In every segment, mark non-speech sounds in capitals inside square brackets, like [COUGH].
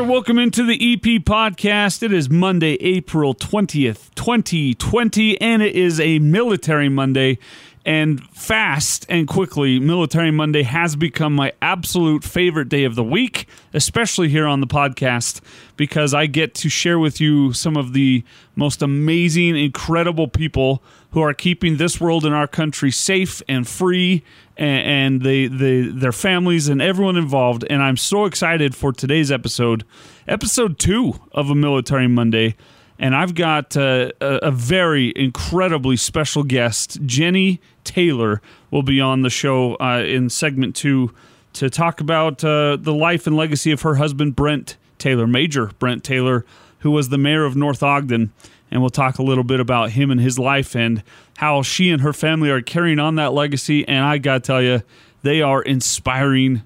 there. Welcome into the EP podcast. It is Monday, April 20th, 2020, and it is a military Monday. And fast and quickly, Military Monday has become my absolute favorite day of the week, especially here on the podcast, because I get to share with you some of the most amazing, incredible people who are keeping this world and our country safe and free and, they, their families and everyone involved. And I'm so excited for today's episode, episode two of a Military Monday and I've got uh, a, a, very incredibly special guest. Jennie Taylor will be on the show uh, in segment two to talk about uh, the life and legacy of her husband, Brent Taylor, Major Brent Taylor, who was the mayor of North Ogden. And we'll talk a little bit about him and his life and how she and her family are carrying on that legacy. And I got to tell you, they are inspiring,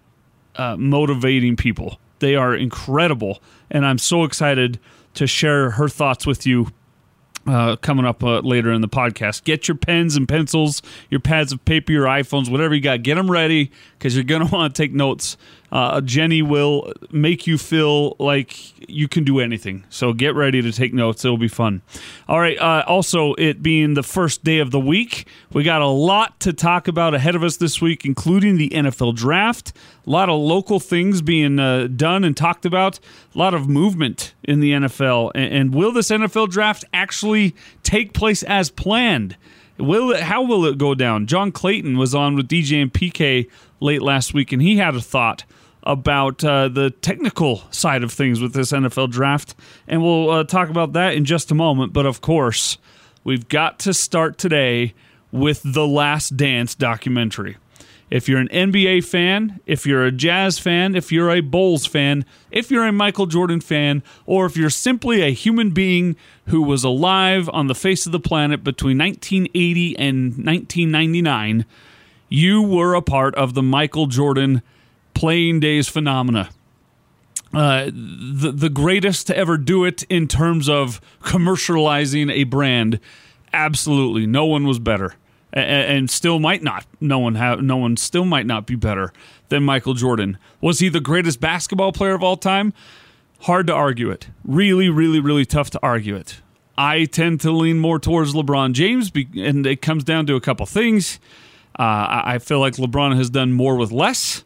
uh, motivating people. They are incredible. And I'm so excited to share her thoughts with you uh, coming up uh, later in the podcast. Get your pens and pencils, your pads of paper, your iPhones, whatever you got. Get them ready because you're going [LAUGHS] to want to take notes. Uh, Jennie will make you feel like you can do anything. So get ready to take notes. It'll be fun. All right. Uh, also, it being the first day of the week, we got a lot to talk about ahead of us this week, including the NFL draft. A lot of local things being uh, done and talked about. A lot of movement in the NFL. And, and will this NFL draft actually take place as planned? Will it, how will it go down? John Clayton was on with DJ and PK late last week, and he had a thought about uh, the technical side of things with this NFL draft, and we'll uh, talk about that in just a moment. But of course, we've got to start today with the Last Dance documentary. If you're an NBA fan, if you're a Jazz fan, if you're a Bulls fan, if you're a Michael Jordan fan, or if you're simply a human being who was alive on the face of the planet between 1980 and 1999, you were a part of the Michael Jordan playing days phenomena. Uh, the the greatest to ever do it in terms of commercializing a brand. Absolutely, no one was better, and, still might not. No one have no one still might not be better than Michael Jordan. Was he the greatest basketball player of all time? Hard to argue it. Really, really, really tough to argue it. I tend to lean more towards LeBron James, and it comes down to a couple things. Uh, I feel like LeBron has done more with less.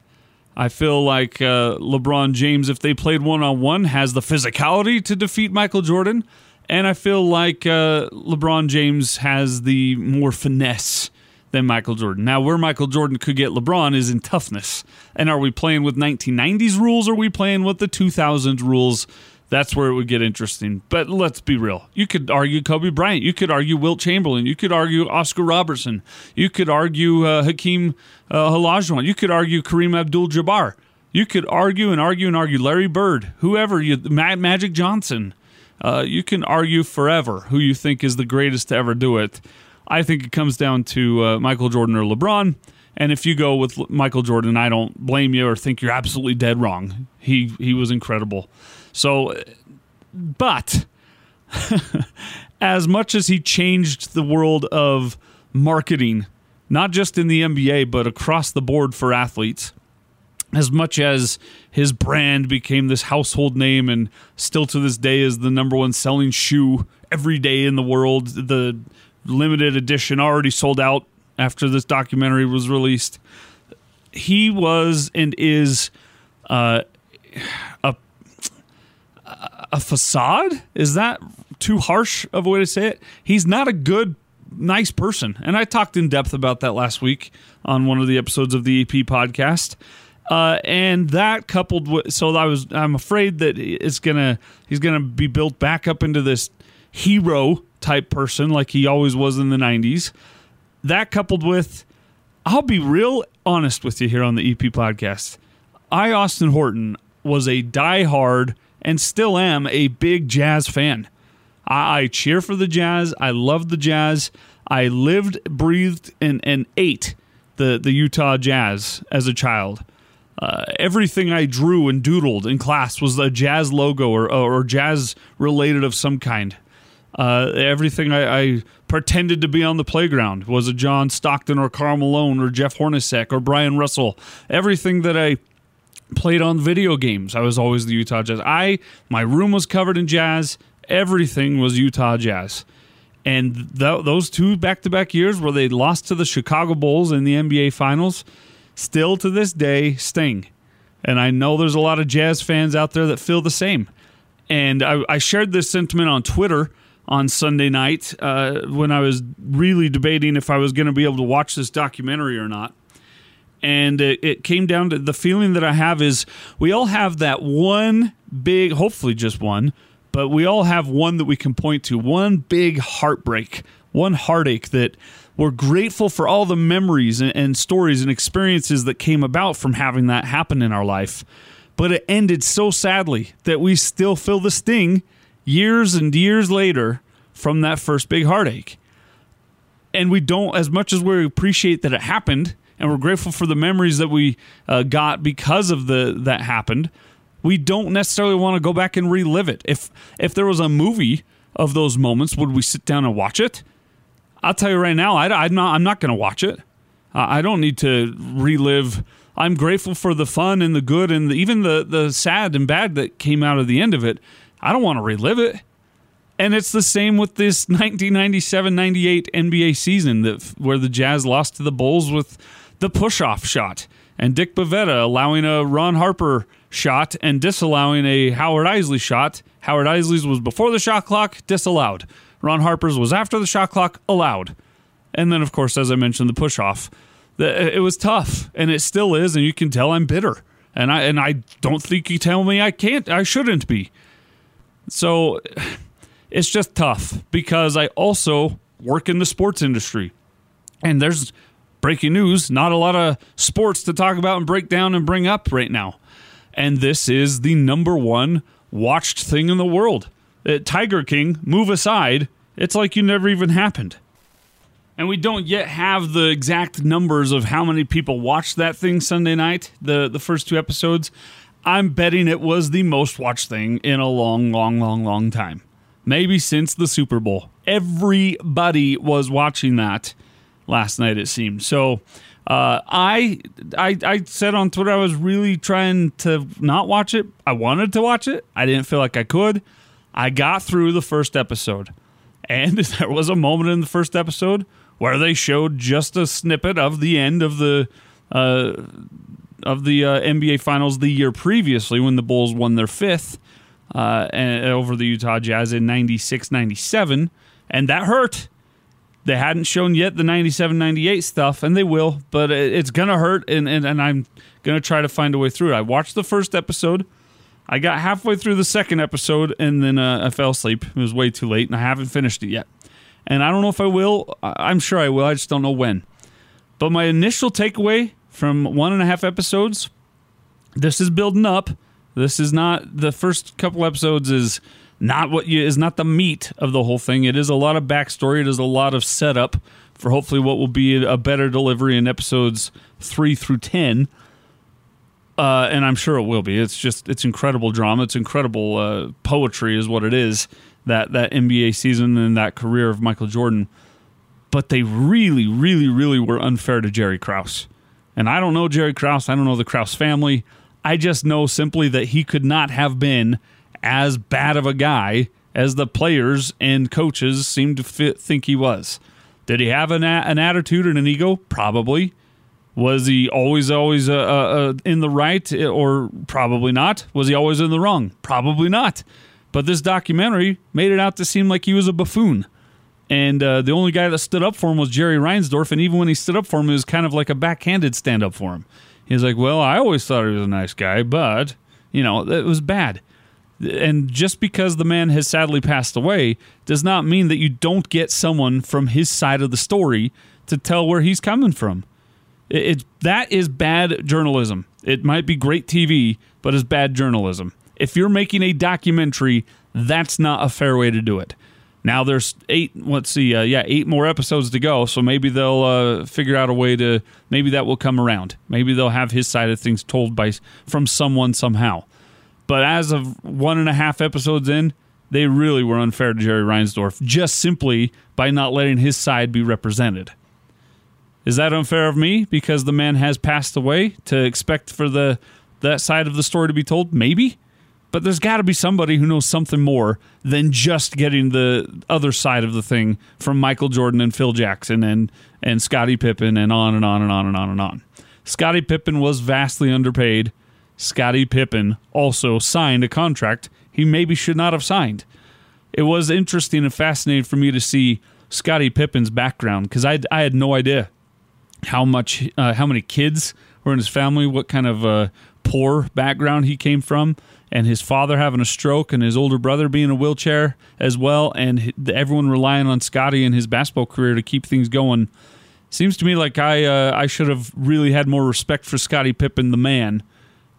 I feel like uh, LeBron James, if they played one on one, has the physicality to defeat Michael Jordan. And I feel like uh, LeBron James has the more finesse than Michael Jordan. Now, where Michael Jordan could get LeBron is in toughness. And are we playing with 1990s rules or are we playing with the 2000s rules that's where it would get interesting. But let's be real. You could argue Kobe Bryant. You could argue Wilt Chamberlain. You could argue Oscar Robertson. You could argue uh, Hakeem uh, Olajuwon. You could argue Kareem Abdul-Jabbar. You could argue and argue and argue Larry Bird, whoever you, Magic Johnson. Uh, you can argue forever who you think is the greatest to ever do it. I think it comes down to uh, Michael Jordan or LeBron. And if you go with Michael Jordan, I don't blame you or think you're absolutely dead wrong. He he was incredible. So, but [LAUGHS] as much as he changed the world of marketing, not just in the NBA, but across the board for athletes, as much as his brand became this household name and still to this day is the number one selling shoe every day in the world, the limited edition already sold out after this documentary was released. He was and is uh, a a facade. Is that too harsh of a way to say it? He's not a good, nice person, and I talked in depth about that last week on one of the episodes of the EP podcast. Uh, and that coupled with so I was I'm afraid that it's gonna he's gonna be built back up into this hero type person like he always was in the 90s. That coupled with I'll be real honest with you here on the EP podcast. I Austin Horton was a diehard and still am a big jazz fan. I, I cheer for the jazz. I love the jazz. I lived, breathed, and, and ate the, the Utah Jazz as a child. Uh, everything I drew and doodled in class was a jazz logo or, or jazz related of some kind. Uh, everything I, I, pretended to be on the playground was a John Stockton or Karl Malone or Jeff Hornacek or Bryon Russell. Everything that I played on video games. I was always the Utah Jazz. I my room was covered in jazz. Everything was Utah Jazz. And th- those two back-to-back years where they lost to the Chicago Bulls in the NBA Finals, still to this day sting. And I know there's a lot of Jazz fans out there that feel the same. And I, I shared this sentiment on Twitter on Sunday night uh, when I was really debating if I was going to be able to watch this documentary or not and it, it, came down to the feeling that I have is we all have that one big, hopefully just one, but we all have one that we can point to, one big heartbreak, one heartache that we're grateful for all the memories and, and stories and experiences that came about from having that happen in our life. But it ended so sadly that we still feel the sting years and years later from that first big heartache. And we don't, as much as we appreciate that it happened, and we're grateful for the memories that we uh, got because of the that happened. We don't necessarily want to go back and relive it. If if there was a movie of those moments, would we sit down and watch it? I'll tell you right now, I, am not. I'm not going to watch it. Uh, I don't need to relive. I'm grateful for the fun and the good and the, even the the sad and bad that came out of the end of it. I don't want to relive it. And it's the same with this [LAUGHS] 1997-98 NBA season that where the Jazz lost to the Bulls with the push off shot, and Dick Bavetta allowing a Ron Harper shot and disallowing a Howard Eisley shot. Howard Eisley's was before the shot clock, disallowed. Ron Harper's was after the shot clock, allowed. And then, of course, as I mentioned, the push off. It was tough, and it still is, and you can tell I'm bitter. And I and I don't think you tell me I can't, I shouldn't be. So it's just tough because I also work in the sports industry, and there's breaking news, not a lot of sports to talk about and break down and bring up right now. And this is the number one watched thing in the world. Uh, Tiger King, move aside, it's like you never even happened. And we don't yet have the exact numbers of how many people watched that thing Sunday night, the, the first two episodes. I'm betting it was the most watched thing in a long, long, long, long time. Maybe since the Super Bowl. Everybody was watching that last night. It seemed so. Uh, I, I I said on Twitter I was really trying to not watch it. I wanted to watch it. I didn't feel like I could. I got through the first episode, and [LAUGHS] there was a moment in the first episode where they showed just a snippet of the end of the uh, of the uh, NBA Finals the year previously when the Bulls won their fifth uh, over the Utah Jazz in 96-97, and that hurt they hadn't shown yet the 97 98 stuff, and they will, but it's going to hurt, and, and, and I'm going to try to find a way through it. I watched the first episode. I got halfway through the second episode, and then uh, I fell asleep. It was way too late, and I haven't finished it yet. And I don't know if I will. I'm sure I will. I just don't know when. But my initial takeaway from one and a half episodes this is building up. This is not the first couple episodes is not what you is not the meat of the whole thing. It is a lot of backstory. It is a lot of setup for hopefully what will be a better delivery in episodes three through ten. Uh, and I'm sure it will be. It's just it's incredible drama. It's incredible uh, poetry, is what it is. That that NBA season and that career of Michael Jordan. But they really, really, really were unfair to Jerry Krause. And I don't know Jerry Krause. I don't know the Krause family. I just know simply that he could not have been as bad of a guy as the players and coaches seem to fit, think he was. Did he have an, an attitude and an ego? Probably. Was he always, always uh, uh, uh, in the right or probably not? Was he always in the wrong? Probably not. But this documentary made it out to seem like he was a buffoon. And uh, the only guy that stood up for him was Jerry Reinsdorf. And even when he stood up for him, it was kind of like a backhanded stand up for him. He was like, Well, I always thought he was a nice guy, but, you know, it was bad. And just because the man has sadly passed away does not mean that you don't get someone from his side of the story to tell where he's coming from. It, it that is bad journalism. It might be great TV, but it's bad journalism. If you're making a documentary, that's not a fair way to do it. Now there's eight. Let's see, uh, yeah, eight more episodes to go. So maybe they'll uh, figure out a way to. Maybe that will come around. Maybe they'll have his side of things told by from someone somehow. But as of one and a half episodes in, they really were unfair to Jerry Reinsdorf just simply by not letting his side be represented. Is that unfair of me because the man has passed away to expect for the that side of the story to be told? Maybe. But there's got to be somebody who knows something more than just getting the other side of the thing from Michael Jordan and Phil Jackson and and Scottie Pippen and on and on and on and on and on. Scottie Pippen was vastly underpaid. Scottie Pippen also signed a contract he maybe should not have signed. It was interesting and fascinating for me to see Scottie Pippen's background because I, I had no idea how much uh, how many kids were in his family, what kind of uh, poor background he came from, and his father having a stroke and his older brother being in a wheelchair as well, and everyone relying on Scottie and his basketball career to keep things going. Seems to me like I uh, I should have really had more respect for Scottie Pippen, the man,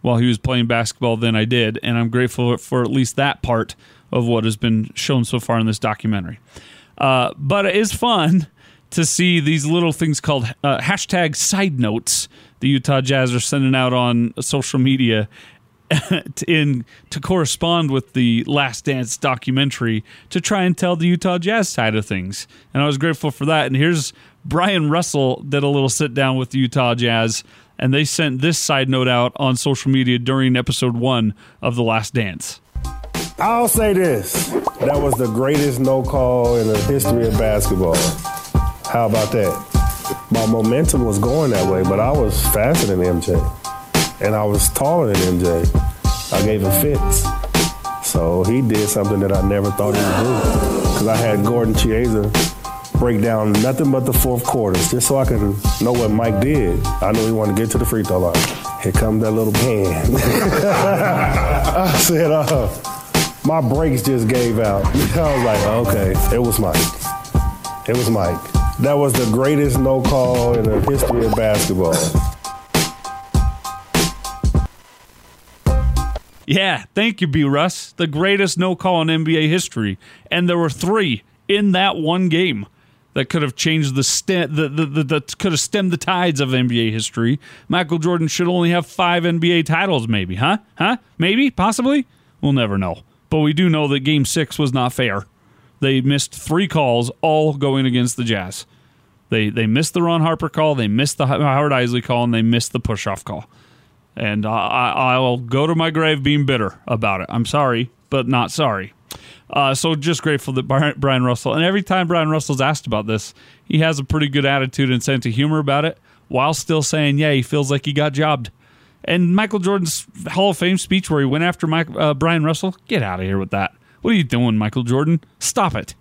while he was playing basketball than I did, and I'm grateful for at least that part of what has been shown so far in this documentary. Uh, but it is fun to see these little things called uh, hashtag side notes the Utah Jazz are sending out on social media [LAUGHS] in to correspond with the Last Dance documentary to try and tell the Utah Jazz side of things. And I was grateful for that. And here's Bryon Russell did a little sit down with the Utah Jazz and they sent this side note out on social media during episode 1 of The Last Dance. I'll say this. That was the greatest no call in the history of basketball. How about that? My momentum was going that way, but I was faster than MJ. And I was taller than MJ. I gave him fits. So he did something that I never thought he would do. Because I had Gordon Chiesa break down nothing but the fourth quarters just so I could know what Mike did. I knew he wanted to get to the free throw line. Here comes that little pan. [LAUGHS] I said, uh, my brakes just gave out. [LAUGHS] I was like, okay, it was Mike. It was Mike. That was the greatest no call in the history of basketball. Yeah, thank you, B. Russ. The greatest no call in NBA history. And there were three in that one game that could have changed the, st- the, the, the, that could have stemmed the tides of NBA history. Michael Jordan should only have five NBA titles, maybe, huh? Huh? Maybe? Possibly? We'll never know. But we do know that game six was not fair. They missed three calls, all going against the Jazz. They they missed the Ron Harper call, they missed the Howard Eisley call, and they missed the push off call. And I, I'll go to my grave being bitter about it. I'm sorry, but not sorry. Uh, so just grateful that Bryon Russell, and every time Bryon Russell's asked about this, he has a pretty good attitude and sense of humor about it, while still saying, yeah, he feels like he got jobbed. And Michael Jordan's Hall of Fame speech where he went after Mike, uh, Bryon Russell, get out of here with that. What are you doing, Michael Jordan? Stop it.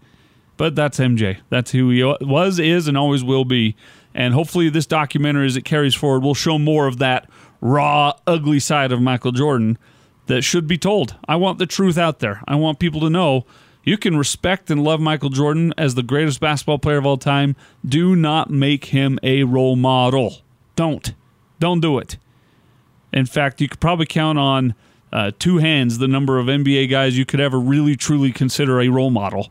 But that's MJ. That's who he was, is, and always will be. And hopefully, this documentary, as it carries forward, will show more of that raw, ugly side of Michael Jordan that should be told. I want the truth out there. I want people to know you can respect and love Michael Jordan as the greatest basketball player of all time. Do not make him a role model. Don't. Don't do it. In fact, you could probably count on uh, two hands the number of NBA guys you could ever really truly consider a role model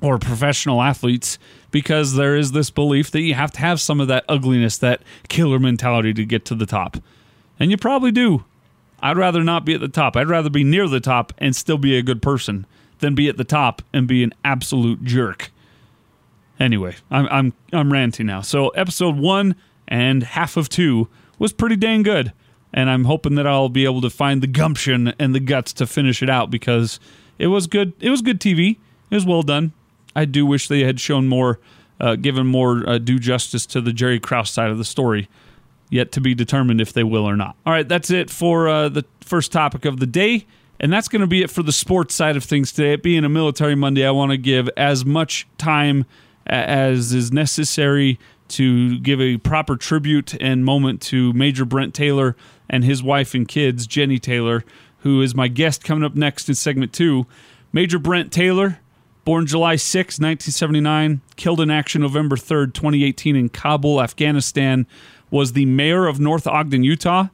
or professional athletes because there is this belief that you have to have some of that ugliness, that killer mentality to get to the top. And you probably do. I'd rather not be at the top. I'd rather be near the top and still be a good person than be at the top and be an absolute jerk. Anyway, I'm I'm I'm ranting now. So episode one and half of two was pretty dang good and I'm hoping that I'll be able to find the gumption and the guts to finish it out because it was good. It was good TV. It was well done. I do wish they had shown more, uh, given more uh, due justice to the Jerry Krause side of the story. Yet to be determined if they will or not. All right, that's it for uh, the first topic of the day. And that's going to be it for the sports side of things today. It being a Military Monday, I want to give as much time as is necessary to give a proper tribute and moment to Major Brent Taylor and his wife and kids, Jennie Taylor, who is my guest coming up next in segment two. Major Brent Taylor, born July 6, 1979, killed in action November 3rd, 2018, in Kabul, Afghanistan, was the mayor of North Ogden, Utah,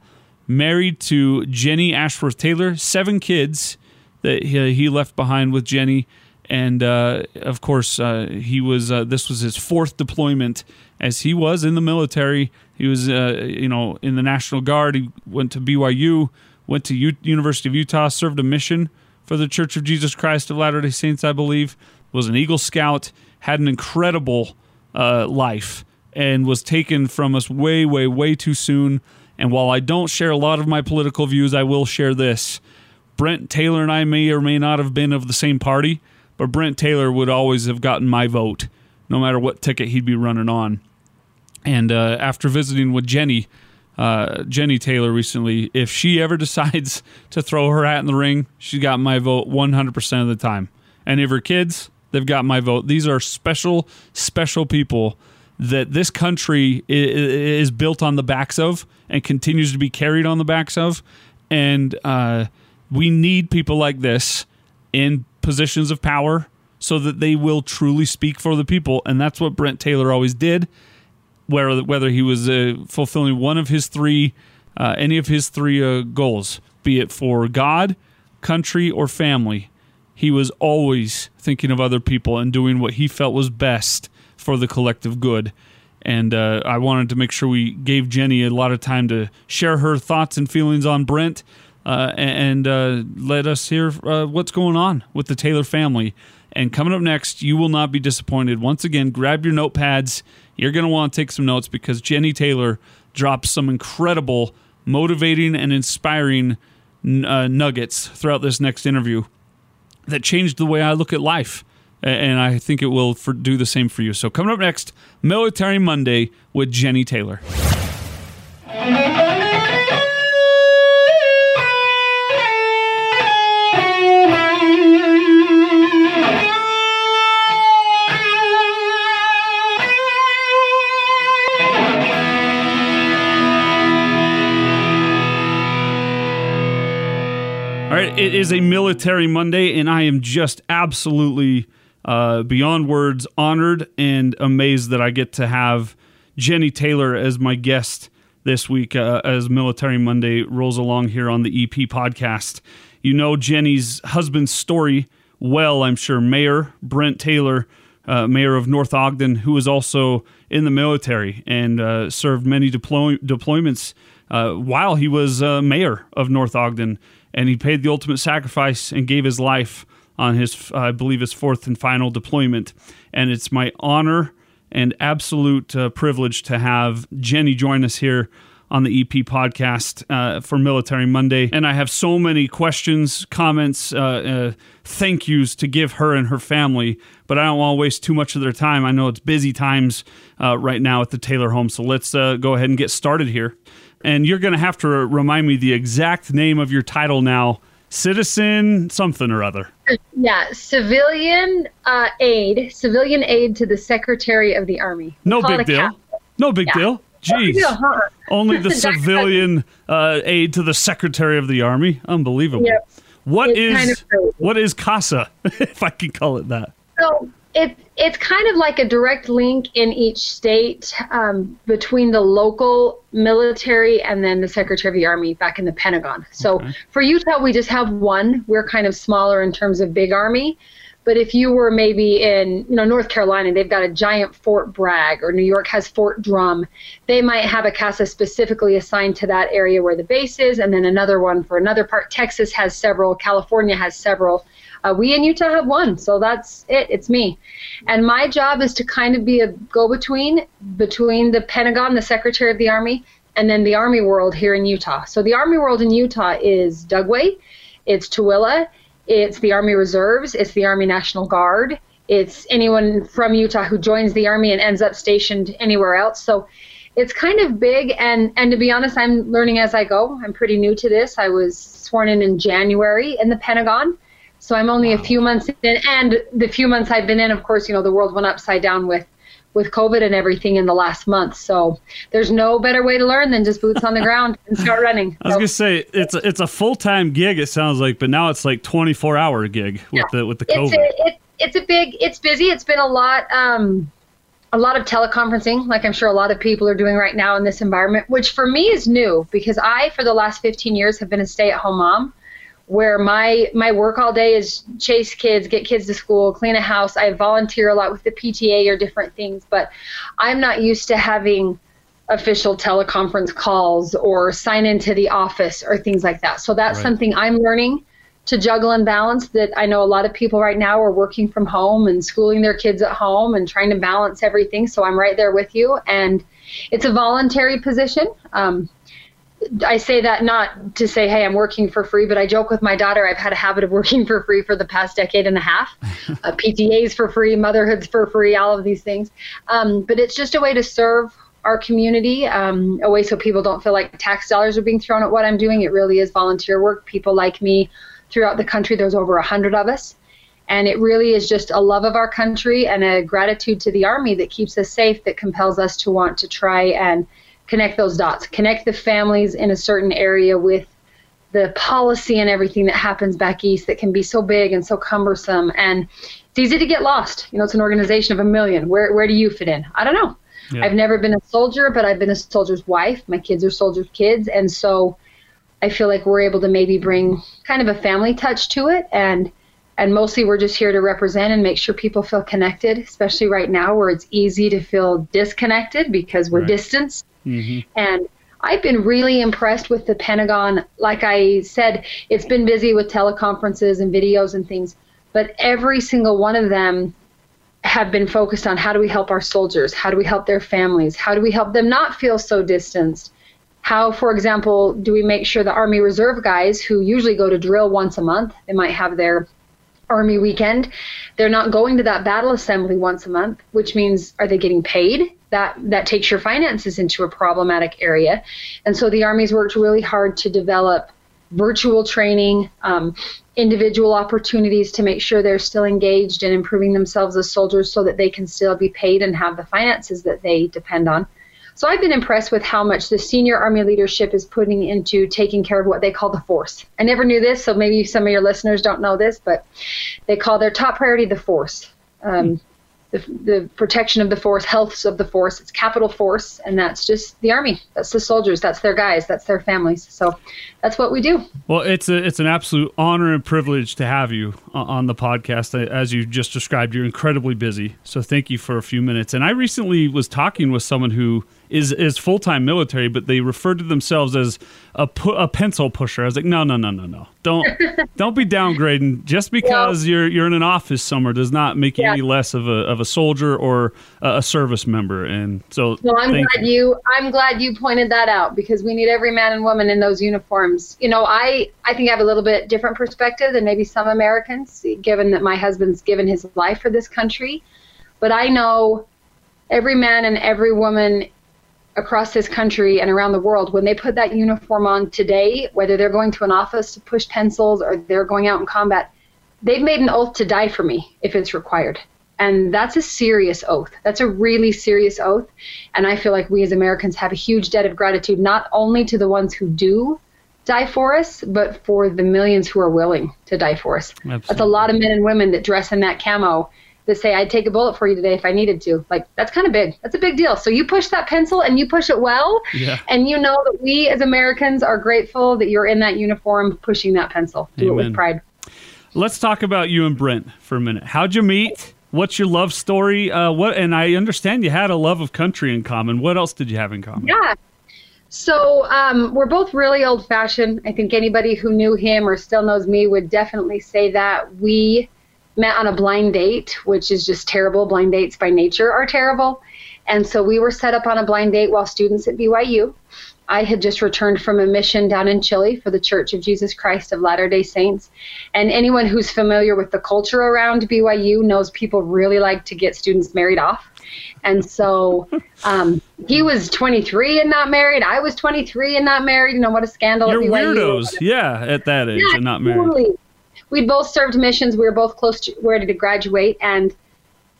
married to Jennie Ashworth Taylor, seven kids that he left behind with Jennie and uh, of course uh, he was uh, this was his fourth deployment as he was in the military. He was uh, you know in the national guard. He went to byu went to U- university of utah served a mission for the church of jesus christ of latter day saints i believe was an eagle scout had an incredible uh, life and was taken from us way way way too soon And while I don't share a lot of my political views, I will share this. Brent Taylor and I may or may not have been of the same party, but Brent Taylor would always have gotten my vote, no matter what ticket he'd be running on. And uh, after visiting with Jennie, uh, Jennie Taylor recently, if she ever [LAUGHS] decides to throw her hat in the ring, she got my vote 100% of the time. And if her kids, they've got my vote. These are special, special people that this country is built on the backs of and continues to be carried on the backs of. And uh, we need people like this in positions of power so that they will truly speak for the people. And that's what Brent Taylor always did. Whether, whether he was uh, fulfilling one of his three, uh, any of his three uh, goals, be it for God, country, or family, he was always thinking of other people and doing what he felt was best for the collective good. And uh, I wanted to make sure we gave Jennie a lot of time to share her thoughts and feelings on Brent uh, and uh, let us hear what's going on with the Taylor family. And coming up next, you will not be disappointed. Once again, grab your notepads. You're going to want to take some notes because Jennie Taylor drops some incredible, motivating, and inspiring uh, nuggets throughout this next interview that changed the way I look at life and I think it will for, do the same for you. So, coming up next, Military Monday with Jennie Taylor. It is a military Monday, and I am just absolutely uh, beyond words honored and amazed that I get to have Jennie Taylor as my guest this week uh, as Military Monday rolls along here on the EP podcast. You know Jennie's husband's story well, I'm sure. Mayor Brent Taylor, uh, mayor of North Ogden, who was also in the military and uh, served many deploy- deployments uh, while he was uh, mayor of North Ogden. And he paid the ultimate sacrifice and gave his life on his, I believe, his fourth and final deployment. And it's my honor and absolute uh, privilege to have Jennie join us here on the EP podcast uh, for Military Monday. And I have so many questions, comments, uh, uh thank yous to give her and her family, but I don't want to waste too much of their time. I know it's busy times uh, right now at the Taylor home. So let's uh, go ahead and get started here. And you're going to have to remind me the exact name of your title now citizen something or other. Yeah, civilian uh, aide, civilian aide to the Secretary of the Army. No big deal. No big yeah. deal. Jeez. [LAUGHS] Deal, huh? Only the [LAUGHS] civilian uh, aide to the Secretary of the Army. Unbelievable. Yep. What it's is kind of what is CASA, [LAUGHS] if I can call it that? So it, it's kind of like a direct link in each state um, between the local military and then the Secretary of the Army back in the Pentagon. So okay. for Utah, we just have one. We're kind of smaller in terms of big army. But if you were maybe in, you know, North Carolina, they've got a giant Fort Bragg, or New York has Fort Drum. They might have a CASA specifically assigned to that area where the base is, and then another one for another part. Texas has several. California has several. Uh, we in Utah have one, so that's it. It's me, and my job is to kind of be a go-between between the Pentagon, the Secretary of the Army, and then the Army world here in Utah. So the Army world in Utah is Dugway, it's Tooele, it's the Army Reserves, it's the Army National Guard, it's anyone from Utah who joins the Army and ends up stationed anywhere else. So it's kind of big and and to be honest i'm learning as i go i'm pretty new to this i was sworn in in january in the pentagon so I'm only wow. a few months in, and the few months I've been in, of course, you know, the world went upside down with with COVID and everything in the last month. So there's no better way to learn than just boots on the [LAUGHS] ground and start running. I was gonna say it's a, it's a full time gig. It sounds like, but now it's like 24 hour gig with yeah. the with the COVID. It's a, it, it's a big. It's busy. It's been a lot. Um, a lot of teleconferencing, like I'm sure a lot of people are doing right now in this environment, which for me is new because I, for the last 15 years, have been a stay at home mom where my my work all day is chase kids, get kids to school, clean a house. I volunteer a lot with the PTA or different things, but I'm not used to having official teleconference calls or sign into the office or things like that. So that's right. something I'm learning to juggle and balance that I know a lot of people right now are working from home and schooling their kids at home and trying to balance everything. So I'm right there with you. And it's a voluntary position. Um, I say that not to say, hey, I'm working for free, but I joke with my daughter. I've had a habit of working [LAUGHS] for free for the past decade and a half. [LAUGHS] uh, PTAs for free, motherhood's for free, all of these things. Um, but it's just a way to serve our community, um, a way so people don't feel like tax dollars are being thrown at what I'm doing. It really is volunteer work. People like me throughout the country, there's over a hundred of us. And it really is just a love of our country and a gratitude to the Army that keeps us safe, that compels us to want to try and connect those dots, connect the families in a certain area with the policy and everything that happens back east that can be so big and so cumbersome. And it's easy to get lost. You know, it's an organization of a million. Where, where do you fit in? I don't know. Yeah. I've never been a soldier, but I've been a soldier's wife. My kids are soldiers' kids. And so I feel like we're able to maybe bring kind of a family touch to it. And and mostly we're just here to represent and make sure people feel connected, especially right now where it's easy to feel disconnected because we're right. distanced. Mm-hmm. And I've been really impressed with the Pentagon. Like I said, it's been busy with teleconferences and videos and things, but every single one of them have been focused on how do we help our soldiers? How do we help their families? How do we help them not feel so distanced? How, for example, do we make sure the Army Reserve guys who usually go to drill once a month, they might have their Army weekend. They're not going to that battle assembly once a month, which means are they getting paid? That that takes your finances into a problematic area, and so the Army's worked really hard to develop virtual training, um, individual opportunities to make sure they're still engaged and improving themselves as soldiers, so that they can still be paid and have the finances that they depend on. So I've been impressed with how much the senior Army leadership is putting into taking care of what they call the force. I never knew this, so maybe some of your listeners don't know this, but they call their top priority the force. Um, the, the protection of the force, health of the force. It's capital force, and that's just the army. That's the soldiers. That's their guys. That's their families. So that's what we do. Well, it's a it's an absolute honor and privilege to have you on the podcast. As you just described, you're incredibly busy. So thank you for a few minutes. And I recently was talking with someone who is is full time military, but they refer to themselves as a pu- a pencil pusher. I was like, no, no, no, no, no. Don't [LAUGHS] don't be downgrading. Just because you're you're in an office somewhere does not make you yeah. any less of a of a soldier or a, a service member. And so, well, I'm glad you. you I'm glad you pointed that out because we need every man and woman in those uniforms. You know, I I think I have a little bit different perspective than maybe some Americans, given that my husband's given his life for this country. But I know every man and every woman across this country and around the world, when they put that uniform on today, whether they're going to an office to push pencils or they're going out in combat, they've made an oath to die for me if it's required. And that's a serious oath. That's a really serious oath. And I feel like we as Americans have a huge debt of gratitude, not only to the ones who do die for us, but for the millions who are willing to die for us. Absolutely. That's a lot of men and women that dress in that camo that say I'd take a bullet for you today if I needed to. Like that's kind of big. That's a big deal. So you push that pencil and you push it well, yeah. and you know that we as Americans are grateful that you're in that uniform pushing that pencil. Do Amen. it with pride. Let's talk about you and Brent for a minute. How'd you meet? What's your love story? Uh, what? And I understand you had a love of country in common. What else did you have in common? Yeah. So um, we're both really old fashioned. I think anybody who knew him or still knows me would definitely say that. We met on a blind date, which is just terrible. Blind dates by nature are terrible. And so we were set up on a blind date while students at BYU. I had just returned from a mission down in Chile for the Church of Jesus Christ of Latter day Saints. And anyone who's familiar with the culture around BYU knows people really like to get students married off. And so [LAUGHS] um, he was 23 and not married. I was 23 and not married. You know, what a scandal. You're weirdos. Yeah, at that age yeah, and not married. Totally we'd both served missions. We were both close to ready to graduate, and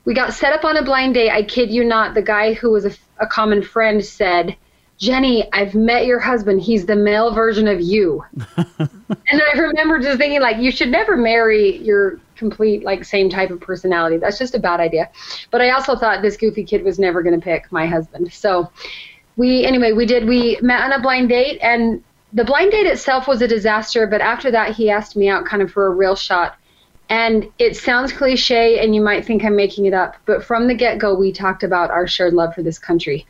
we got set up on a blind date. I kid you not. The guy who was a, a common friend said, Jennie, I've met your husband. He's the male version of you. [LAUGHS] and I remember just thinking, like, you should never marry your complete, like, same type of personality. That's just a bad idea. But I also thought this goofy kid was never going to pick my husband. So we, anyway, we did, we met on a blind date, and the blind date itself was a disaster, but after that, he asked me out kind of for a real shot. And it sounds cliche, and you might think I'm making it up, but from the get go, we talked about our shared love for this country.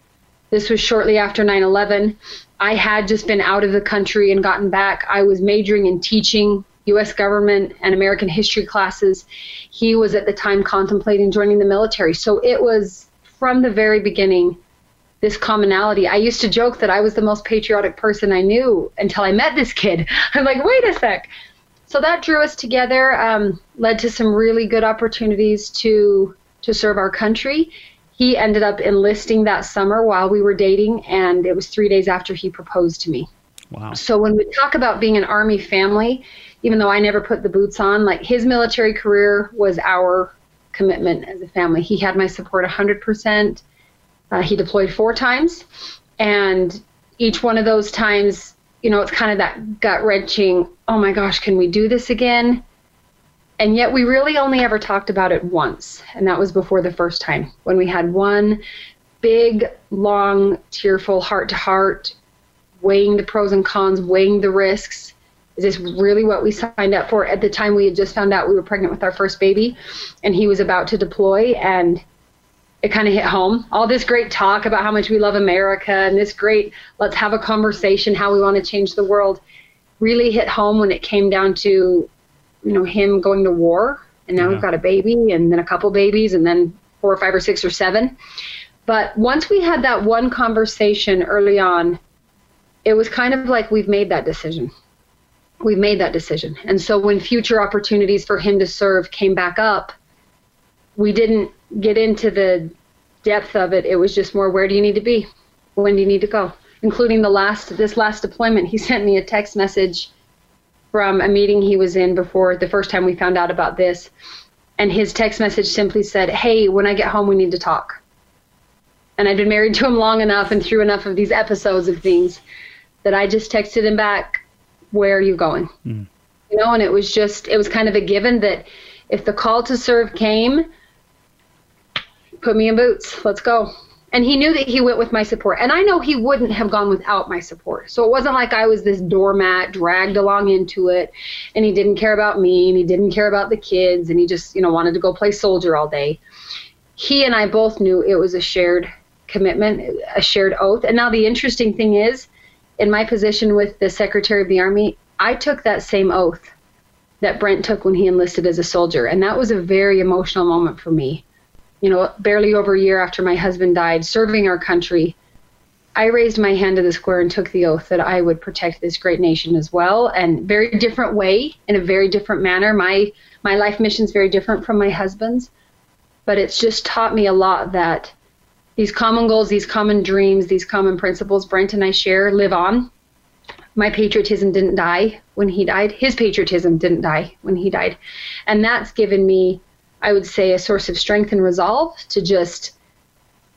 This was shortly after 9 11. I had just been out of the country and gotten back. I was majoring in teaching U.S. government and American history classes. He was at the time contemplating joining the military. So it was from the very beginning this commonality. I used to joke that I was the most patriotic person I knew until I met this kid. [LAUGHS] I'm like, wait a sec. So that drew us together, um, led to some really good opportunities to to serve our country. He ended up enlisting that summer while we were dating, and it was three days after he proposed to me. Wow. So when we talk about being an Army family, even though I never put the boots on, like his military career was our commitment as a family. He had my support 100%. Uh, he deployed four times, and each one of those times, you know, it's kind of that gut wrenching. Oh my gosh, can we do this again? And yet, we really only ever talked about it once, and that was before the first time when we had one big, long, tearful heart to heart, weighing the pros and cons, weighing the risks. Is this really what we signed up for? At the time, we had just found out we were pregnant with our first baby, and he was about to deploy, and it kind of hit home. All this great talk about how much we love America and this great, let's have a conversation, how we want to change the world, really hit home when it came down to, you know, him going to war. And now yeah. we've got a baby and then a couple babies and then four or five or six or seven. But once we had that one conversation early on, it was kind of like we've made that decision. We've made that decision. And so when future opportunities for him to serve came back up, we didn't get into the depth of it. It was just more where do you need to be? When do you need to go? Including the last this last deployment, he [LAUGHS] sent me a text message from a meeting he was in before the first time we found out about this. And his text message simply said, Hey, when I get home, we need to talk. And I'd been married to him long enough and through enough of these episodes of things that I just texted him back, Where are you going? Mm. You know, and it was just, it was kind of a given that if the call to serve came, put me in boots. Let's go. And he knew that he went with my support. And I know he wouldn't have gone without my support. So it wasn't like I was this doormat dragged along into it and he didn't care about me and he didn't care about the kids and he just, you know, wanted to go play soldier all day. He and I both knew it was a shared commitment, a shared oath. And now the interesting thing is, in my position with the Secretary of the Army, I took that same oath that Brent took when he enlisted as a soldier. And that was a very emotional moment for me you know, barely over a year after my husband died, serving our country, I raised my hand to the square and took the oath that I would protect this great nation as well, and very different way, in a very different manner. My my life mission is very different from my husband's, but it's just taught me a lot that these common goals, these common dreams, these common principles Brent and I share live on. My patriotism didn't die when he died. His patriotism didn't die when he died. And that's given me I would say, a source of strength and resolve to just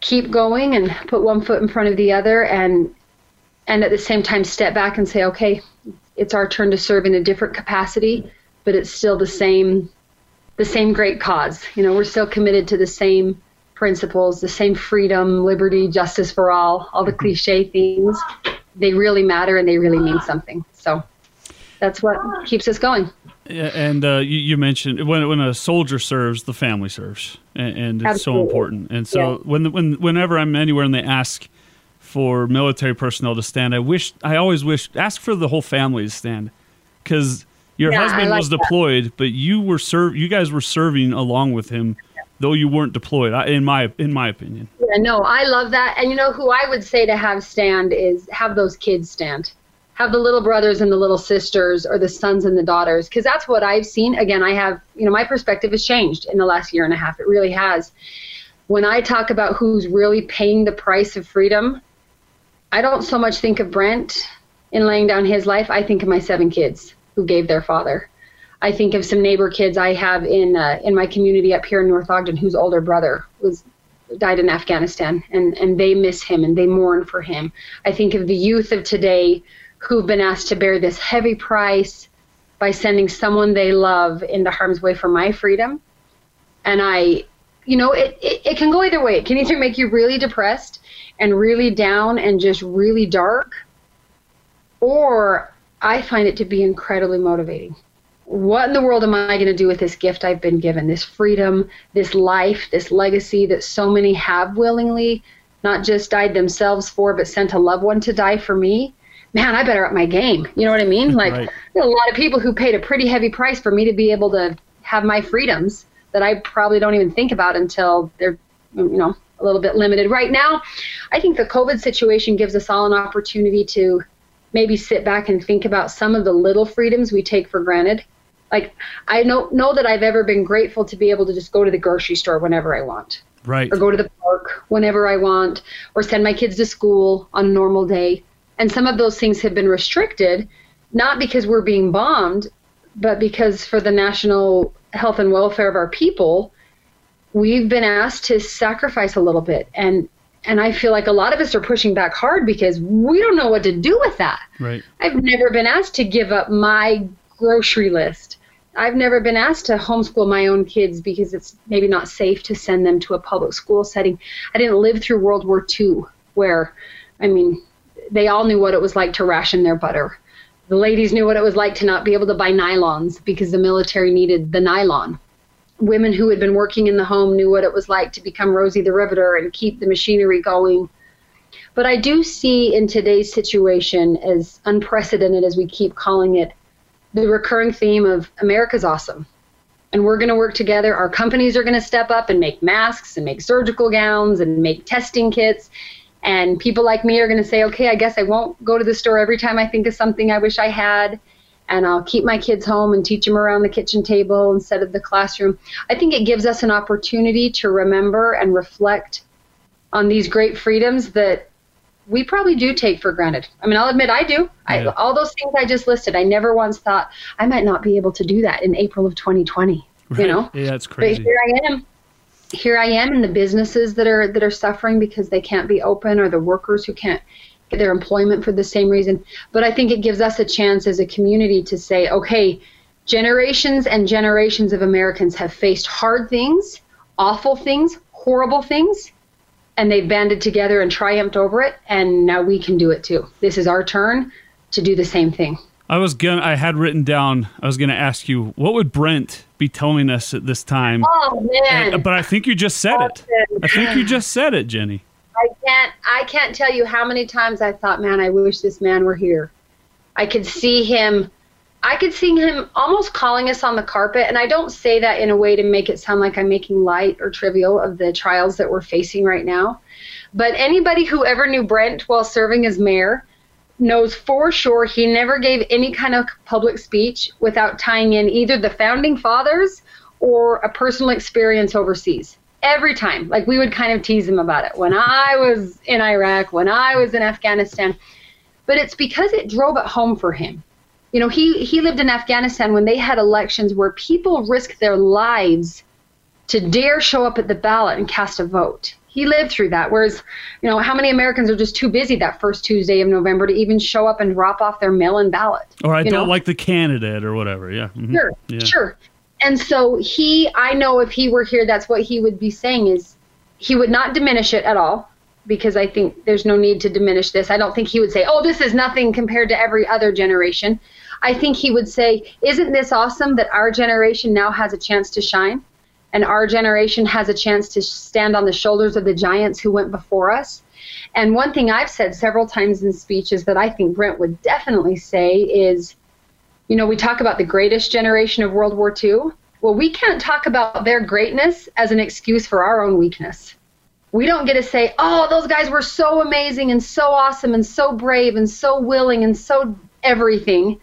keep going and put one foot in front of the other and and at the same time step back and say, okay, it's our turn to serve in a different capacity, but it's still the same the same great cause. You know, we're still committed to the same principles, the same freedom, liberty, justice for all, all the cliche things. They really matter and they really mean something. So that's what keeps us going. And uh, you, you, mentioned when when a soldier serves, the family serves, and, and it's Absolutely. so important. And so yeah. when when whenever I'm anywhere and they ask for military personnel to stand, I wish I always wish ask for the whole family to stand because your yeah, husband like was that. deployed, but you were serve you guys were serving along with him, though you weren't deployed. In my in my opinion. Yeah, no, I love that. And you know who I would say to have stand is have those kids stand have the little brothers and the little sisters or the sons and the daughters because that's what I've seen. Again, I have, you know, my perspective has changed in the last year and a half. It really has. When I talk about who's really paying the price of freedom, I don't so much think of Brent in laying down his life. I think of my seven kids who gave their father. I think of some neighbor kids I have in uh, in my community up here in North Ogden whose older brother was died in Afghanistan and and they miss him and they mourn for him. I think of the youth of today who've been asked to bear this heavy price by sending someone they love into harm's way for my freedom. And I, you know, it, it, it can go either way. It can either make you really depressed and really down and just really dark, or I find it to be incredibly motivating. What in the world am I going to do with this gift I've been given? This freedom, this life, this legacy that so many have willingly not just died themselves for, but sent a loved one to die for me man, I better up my game. You know what I mean? [LAUGHS] Like right. a lot of people who paid a pretty heavy price for me to be able to have my freedoms that I probably don't even think about until they're, you know, a little bit limited. Right now, I think the COVID situation gives us all an opportunity to maybe sit back and think about some of the little freedoms we take for granted. Like I know know that I've ever been grateful to be able to just go to the grocery store whenever I want. Right. Or go to the park whenever I want or send my kids to school on a normal day. And some of those things have been restricted not because we're being bombed, but because for the national health and welfare of our people, we've been asked to sacrifice a little bit and and I feel like a lot of us are pushing back hard because we don't know what to do with that. Right. I've never been asked to give up my grocery list. I've never been asked to homeschool my own kids because it's maybe not safe to send them to a public school setting. I didn't live through World War II where I mean they all knew what it was like to ration their butter. The ladies knew what it was like to not be able to buy nylons because the military needed the nylon women who had been working in the home knew what it was like to become Rosie the Riveter and keep the machinery going. But I do see in today's situation, as unprecedented as we keep calling it, the recurring theme of America's awesome. And we're going to work together. Our companies are going to step up and make masks and make surgical gowns and make testing kits. And people like me are going to say, okay, I guess I won't go to the store every time I think of something I wish I had and I'll keep my kids home and teach them around the kitchen table instead of the classroom. I think it gives us an opportunity to remember and reflect on these great freedoms that we probably do take for granted. I mean, I'll admit I do. Yeah. I, all those things I just listed, I never once thought I might not be able to do that in April of 2020. Right. You know? Yeah, that's crazy. But here I am. Here I am in the businesses that are that are suffering because they can't be open, or the workers who can't get their employment for the same reason. But I think it gives us a chance as a community to say, okay, generations and generations of Americans have faced hard things, awful things, horrible things, and they've banded together and triumphed over it. And now we can do it too. This is our turn to do the same thing. I was gonna. I had written down. I was gonna ask you what would Brent be telling us at this time. Oh man! And, but I think you just said it. I think you just said it, Jennie. I can't I can't tell you how many times I thought, man, I wish this man were here. I could see him I could see him almost calling us on the carpet and I don't say that in a way to make it sound like I'm making light or trivial of the trials that we're facing right now. But anybody who ever knew Brent while serving as mayor knows for sure he never gave any kind of public speech without tying in either the founding fathers or a personal experience overseas every time. Like we would kind of tease him about it when I was in Iraq, when I was in Afghanistan. But it's because it drove it home for him. You know, he, he lived in Afghanistan when they had elections where people risked their lives to dare show up at the ballot and cast a vote. He lived through that. Whereas, you know, how many Americans are just too busy that first Tuesday of November to even show up and drop off their mail in ballot? Or I don't know? like the candidate or whatever. Yeah. Mm-hmm. Sure. Yeah. Sure and so he i know if he were here that's what he would be saying is he would not diminish it at all because i think there's no need to diminish this i don't think he would say oh this is nothing compared to every other generation i think he would say isn't this awesome that our generation now has a chance to shine and our generation has a chance to stand on the shoulders of the giants who went before us and one thing i've said several times in speeches that i think brent would definitely say is you know, we talk about the greatest generation of World War II. Well, we can't talk about their greatness as an excuse for our own weakness. We don't get to say, oh, those guys were so amazing and so awesome and so brave and so willing and so everything.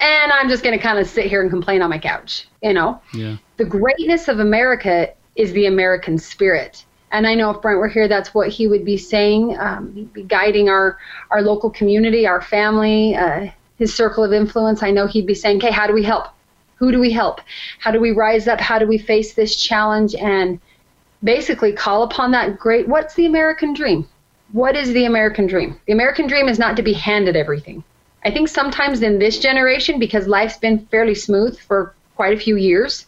And I'm just going to kind of sit here and complain on my couch, you know? Yeah. The greatness of America is the American spirit. And I know if Brent were here, that's what he would be saying, um, be guiding our, our local community, our family, uh, his circle of influence, I know he'd be saying, okay, how do we help? Who do we help? How do we rise up? How do we face this challenge? And basically call upon that great, what's the American dream? What is the American dream? The American dream is not to be handed everything. I think sometimes in this generation, because life's been fairly smooth for quite a few years,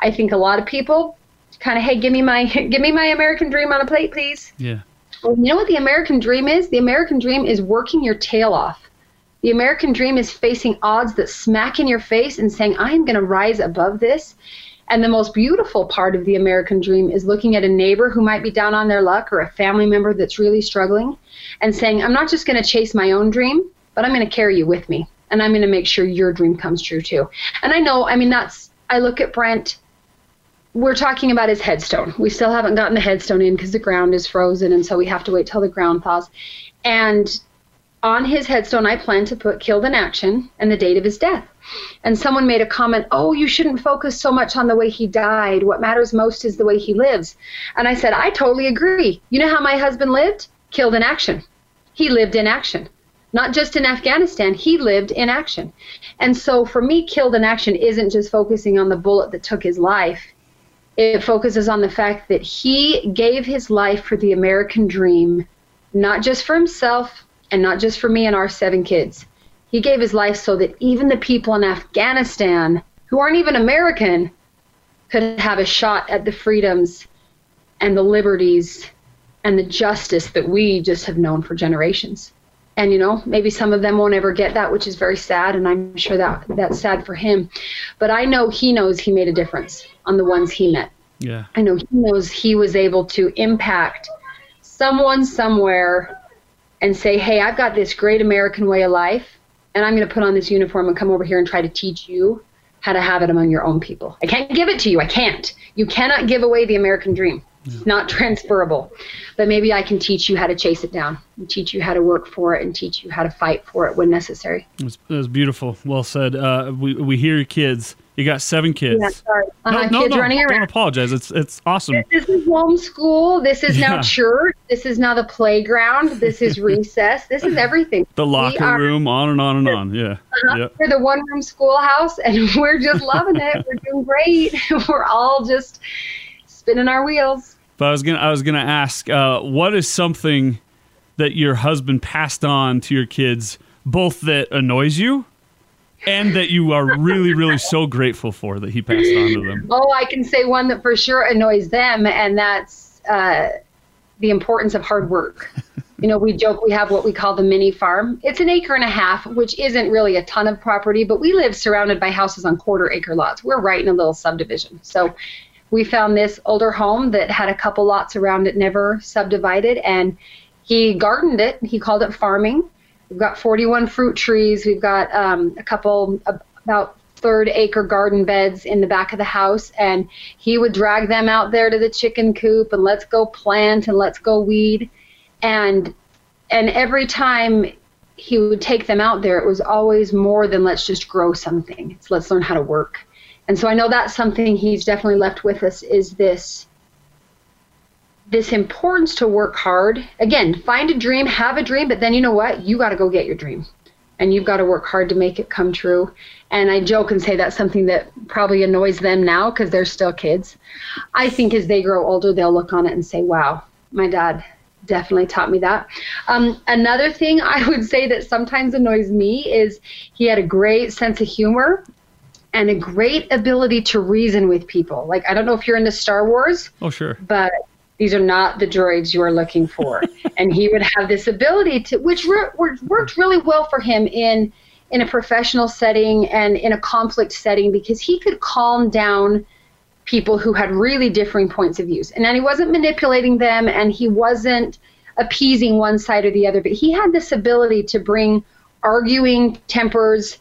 I think a lot of people kind of, hey, give me my [LAUGHS] give me my American dream on a plate, please. Yeah. Well, you know what the American dream is? The American dream is working your tail off the American dream is facing odds that smack in your face and saying, I am going to rise above this. And the most beautiful part of the American dream is looking at a neighbor who might be down on their luck or a family member that's really struggling and saying, I'm not just going to chase my own dream, but I'm going to carry you with me. And I'm going to make sure your dream comes true too. And I know, I mean, that's, I look at Brent we're talking about his headstone. We still haven't gotten the headstone in because the ground is frozen, and so we have to wait till the ground thaws. And on his headstone, I plan to put killed in action and the date of his death. And someone made a comment, Oh, you shouldn't focus so much on the way he died. What matters most is the way he lives. And I said, I totally agree. You know how my husband lived? Killed in action. He lived in action. Not just in Afghanistan, he lived in action. And so for me, killed in action isn't just focusing on the bullet that took his life. It focuses on the fact that he gave his life for the American dream, not just for himself and not just for me and our seven kids. He gave his life so that even the people in Afghanistan who aren't even American could have a shot at the freedoms and the liberties and the justice that we just have known for generations. And you know, maybe some of them won't ever get that, which is very sad, and I'm sure that that's sad for him. But I know he knows he made a difference on the ones he met. Yeah. I know he knows he was able to impact someone somewhere and say, hey, I've got this great American way of life, and I'm going to put on this uniform and come over here and try to teach you how to have it among your own people. I can't give it to you. I can't. You cannot give away the American dream. It's not transferable. But maybe I can teach you how to chase it down, and teach you how to work for it, and teach you how to fight for it when necessary. It was, beautiful. Well said. Uh, we, we hear your kids. You got seven kids. Yeah, sorry. Uh-huh, no, no, kids no, running don't apologize. It's it's awesome. This is homeschool. This is Yeah. now church. This is now the playground. This is [LAUGHS] recess. This is everything. The locker are- room, on and on and on. Yeah. Uh-huh. Yep. We're the one room schoolhouse and [LAUGHS] we're just loving it. We're doing great. [LAUGHS] We're all just spinning our wheels. But I was gonna I was gonna ask, uh, what is something that your husband passed on to your kids, both that annoys you, and that you are really really so grateful for that he passed on to them. Oh, I can say one that for sure annoys them, and that's uh, the importance of hard work. You know, we joke we have what we call the mini farm. It's an acre and a half, which isn't really a ton of property, but we live surrounded by houses on quarter acre lots. We're right in a little subdivision. So we found this older home that had a couple lots around it, never subdivided, and he gardened it. He called it farming. We've got 41 fruit trees. We've got um, a couple, about third acre garden beds in the back of the house. And he would drag them out there to the chicken coop and let's go plant and let's go weed. And and every time he would take them out there, it was always more than let's just grow something. It's let's learn how to work. And so I know that's something he's definitely left with us is this this importance to work hard. Again, find a dream, have a dream, but then you know what? You got to go get your dream. And you've got to work hard to make it come true. And I joke and say that's something that probably annoys them now because they're still kids. I think as they grow older, they'll look on it and say, wow, my dad definitely taught me that. Um, another thing [LAUGHS] I would say that sometimes annoys me is he had a great sense of humor and a great ability to reason with people. Like, I don't know if you're into Star Wars, Oh sure. but these are not the droids you are looking for. [LAUGHS] and he would have this ability to, which re- worked really well for him in in a professional setting and in a conflict setting because he could calm down people who had really differing points of views. And then he wasn't manipulating them and he wasn't appeasing one side or the other, but he had this ability to bring arguing tempers,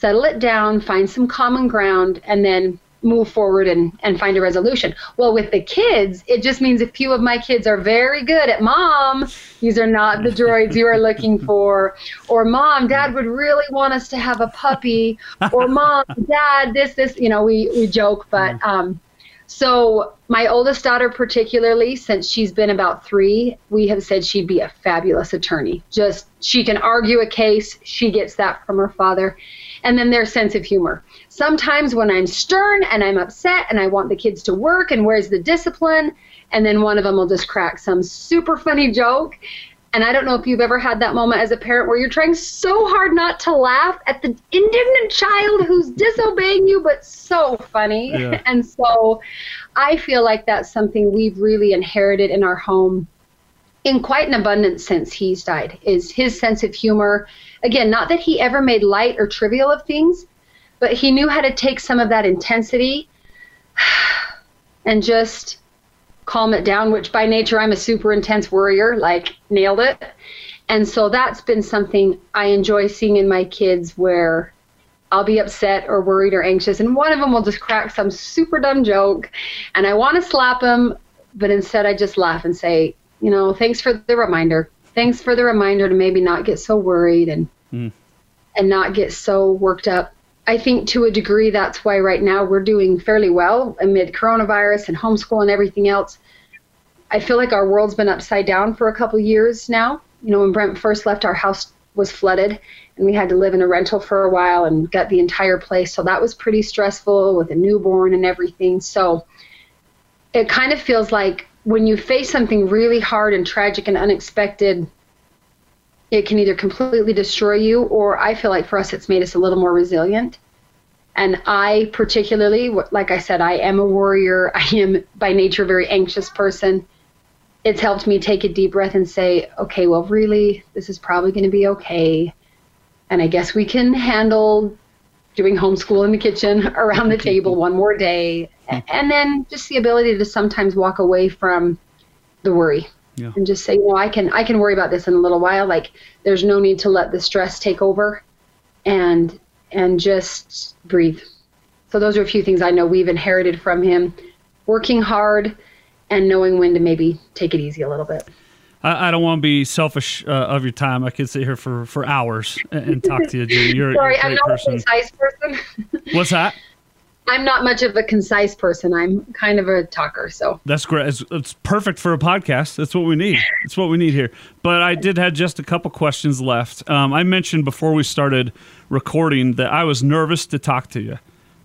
settle it down, find some common ground, and then move forward and, and find a resolution. Well, with the kids, it just means a few of my kids are very good at mom, these are not the droids you are looking [LAUGHS] for, or mom, dad would really want us to have a puppy, or mom, dad, this, this, you know, we, we joke, but um, so my oldest daughter particularly since she's been about three we have said she'd be a fabulous attorney. Just she can argue a case. She gets that from her father and then their sense of humor sometimes when i'm stern and i'm upset and i want the kids to work and where's the discipline and then one of them will just crack some super funny joke and I don't know if you've ever had that moment as a parent where you're trying so hard not to laugh at the indignant child who's disobeying you, but so funny. Yeah. [LAUGHS] And so I feel like that's something we've really inherited in our home in quite an abundance since he's died, is his sense of humor. Again, not that he ever made light or trivial of things, but he knew how to take some of that intensity [SIGHS] and just calm it down, which by nature I'm a super intense worrier, like nailed it. And so that's been something I enjoy seeing in my kids where I'll be upset or worried or anxious, and one of them will just crack some super dumb joke, and I want to slap him, but instead I just laugh and say, you know, thanks for the reminder. Thanks for the reminder to maybe not get so worried and mm. and not get so worked up. I think to a degree that's why right now we're doing fairly well amid coronavirus and homeschool and everything else. I feel like our world's been upside down for a couple years now. You know, when Brent first left, our house was flooded and we had to live in a rental for a while and got the entire place. So that was pretty stressful with a newborn and everything. So it kind of feels like when you face something really hard and tragic and unexpected, it can either completely destroy you or I feel like for us it's made us a little more resilient. And I particularly, like I said, I am a warrior. [LAUGHS] I am by nature a very anxious person. It's helped me take a deep breath and say, okay, well, really, this is probably going to be okay. And I guess we can handle doing homeschool in the kitchen [LAUGHS] around the table one more day and then just the ability to sometimes walk away from the worry yeah. and just say you know i can i can worry about this in a little while like there's no need to let the stress take over and and just breathe so those are a few things i know we've inherited from him working hard and knowing when to maybe take it easy a little bit I, I don't want to be selfish uh, of your time. I could sit here for, for hours and, and talk to you, Judy. You're, [LAUGHS] Sorry, you're I'm not person. a concise person. What's that? [LAUGHS] I'm not much of a concise person. I'm kind of a talker, so that's great. It's, it's, perfect for a podcast. That's what we need. That's what we need here. But I did have just a couple questions left. Um, I mentioned before we started recording that I was nervous to talk to you.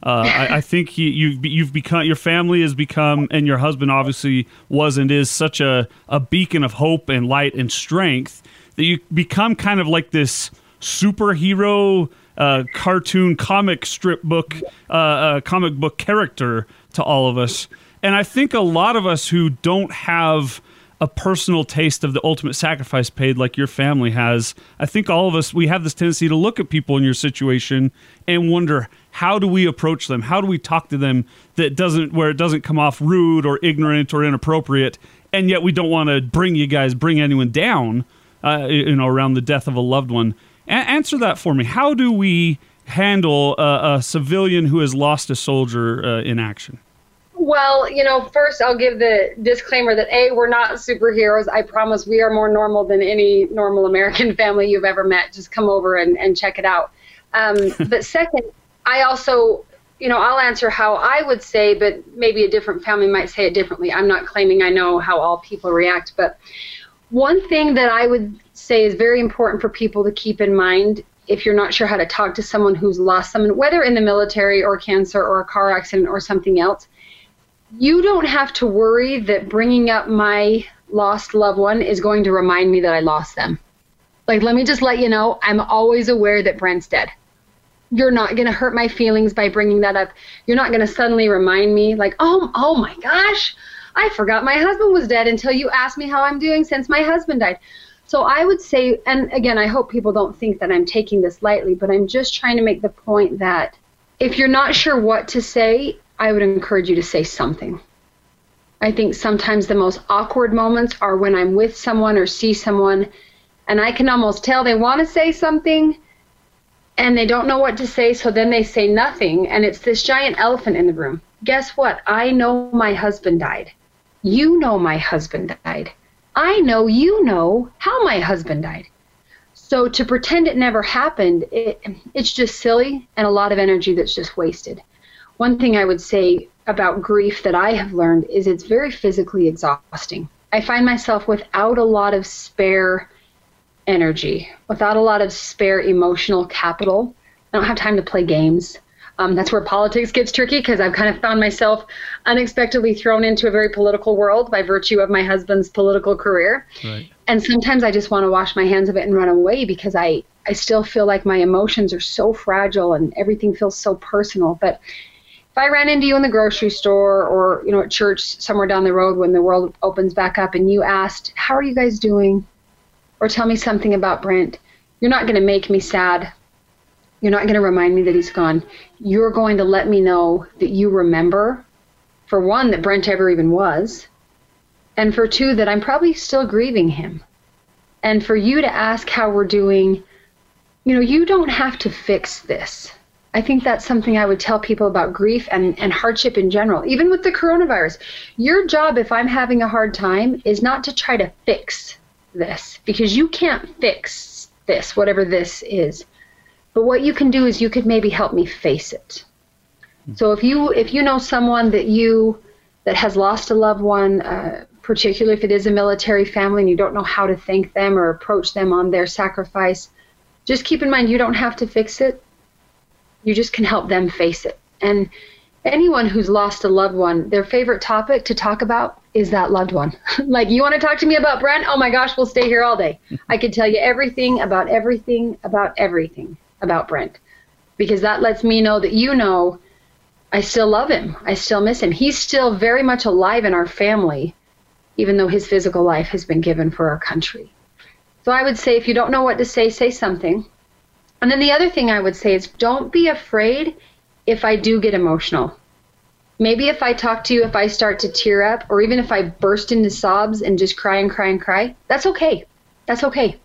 Uh, I, I, think you, you've you've become your family has become, and your husband obviously was and is such a a beacon of hope and light and strength that you become kind of like this superhero uh, cartoon comic strip book uh, uh, comic book character to all of us. And I think a lot of us who don't have a personal taste of the ultimate sacrifice paid like your family has, I think all of us we have this tendency to look at people in your situation and wonder how do we approach them? How do we talk to them that doesn't where it doesn't come off rude or ignorant or inappropriate? And yet we don't want to bring you guys bring anyone down, uh, you know, around the death of a loved one. A- answer that for me. How do we handle a, a civilian who has lost a soldier uh, in action? Well, you know, first I'll give the disclaimer that A, we're not superheroes. I promise we are more normal than any normal American [LAUGHS] family you've ever met. Just come over and, and check it out. Um, [LAUGHS] but second, I also, you know, I'll answer how I would say, but maybe a different family might say it differently. I'm not claiming I know how all people react, but one thing that I would say is very important for people to keep in mind if you're not sure how to talk to someone who's lost someone, whether in the military or cancer or a car accident or something else, you don't have to worry that bringing up my lost loved one is going to remind me that I lost them. Like, let me just let you know, I'm always aware that Brent's dead. You're not going to hurt my feelings by bringing that up. You're not going to suddenly remind me, like, oh, oh my gosh, I forgot my husband was dead until you asked me how I'm doing since my husband died. So I would say, and again, I hope people don't think that I'm taking this lightly, but I'm just trying to make the point that if you're not sure what to say, I would encourage you to say something. I think sometimes the most awkward moments are when I'm with someone or see someone and I can almost tell they want to say something and they don't know what to say, so then they say nothing, and it's this giant elephant in the room. Guess what? I know my husband died. You know my husband died. I know you know how my husband died. So to pretend it never happened, it, it's just silly and a lot of energy that's just wasted. One thing I would say about grief that I have learned is it's very physically exhausting. I find myself without a lot of spare energy, without a lot of spare emotional capital. I don't have time to play games. Um, that's where politics gets tricky because I've kind of found myself unexpectedly thrown into a very political world by virtue of my husband's political career. Right. And sometimes I just want to wash my hands of it and run away because I, I still feel like my emotions are so fragile and everything feels so personal. But if I ran into you in the grocery store or you know at church somewhere down the road when the world opens back up and you asked, "How are you guys doing?" or tell me something about Brent, you're not going to make me sad you're not going to remind me that he's gone. You're going to let me know that you remember, for one, that Brent ever even was, and for two, that I'm probably still grieving him. And for you to ask how we're doing, you know, you don't have to fix this. I think that's something I would tell people about grief and, and hardship in general, even with the coronavirus. Your job, if I'm having a hard time, is not to try to fix this because you can't fix this, whatever this is. But what you can do is you could maybe help me face it. So if you if you know someone that you that has lost a loved one, uh, particularly if it is a military family and you don't know how to thank them or approach them on their sacrifice, just keep in mind you don't have to fix it. You just can help them face it. And anyone who's lost a loved one, their favorite topic to talk about is that loved one. [LAUGHS] like, you want to talk to me about Brent? Oh my gosh, we'll stay here all day. [LAUGHS] I could tell you everything about everything about everything about Brent because that lets me know that you know I still love him. I still miss him. He's still very much alive in our family, even though his physical life has been given for our country. So I would say if you don't know what to say, say something. And then the other thing I would say is don't be afraid if I do get emotional. Maybe if I talk to you, if I start to tear up, or even if I burst into sobs and just cry and cry and cry, that's okay. That's okay.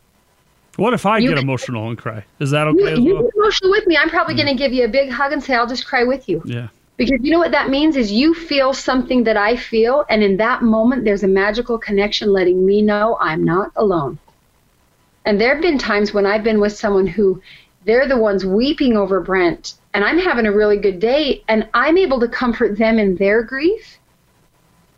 What if I you get emotional and cry? Is that okay you, as well? You get emotional with me. I'm probably going to give you a big hug and say, I'll just cry with you. Yeah. Because you know what that means is you feel something that I feel, and in that moment, there's a magical connection letting me know I'm not alone. And there have been times when I've been with someone who they're the ones weeping over Brent, and I'm having a really good day, and I'm able to comfort them in their grief.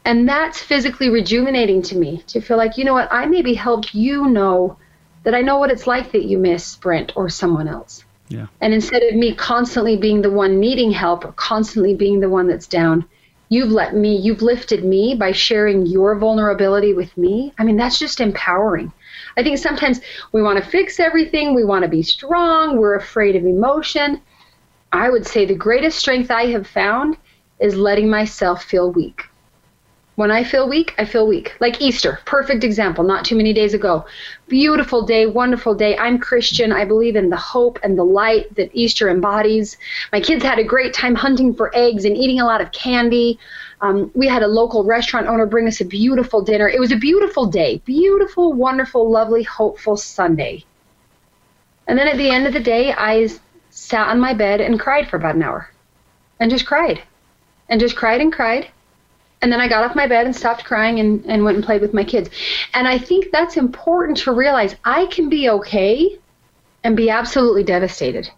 And that's physically rejuvenating to me to feel like, you know what, I maybe helped you know that I know what it's like that you miss Brent or someone else. Yeah. And instead of me constantly being the one needing help or constantly being the one that's down, you've let me, you've lifted me by sharing your vulnerability with me. I mean, that's just empowering. I think sometimes we want to fix everything, we want to be strong, we're afraid of emotion. I would say the greatest strength I have found is letting myself feel weak. When I feel weak, I feel weak. Like Easter, perfect example, not too many days ago. Beautiful day, wonderful day. I'm Christian. I believe in the hope and the light that Easter embodies. My kids had a great time hunting for eggs and eating a lot of candy. Um, we had a local restaurant owner bring us a beautiful dinner. It was a beautiful day, beautiful, wonderful, lovely, hopeful Sunday. And then at the end of the day, I sat on my bed and cried for about an hour and just cried and just cried and cried and then I got off my bed and stopped crying and, and went and played with my kids. And I think that's important to realize I can be okay and be absolutely devastated.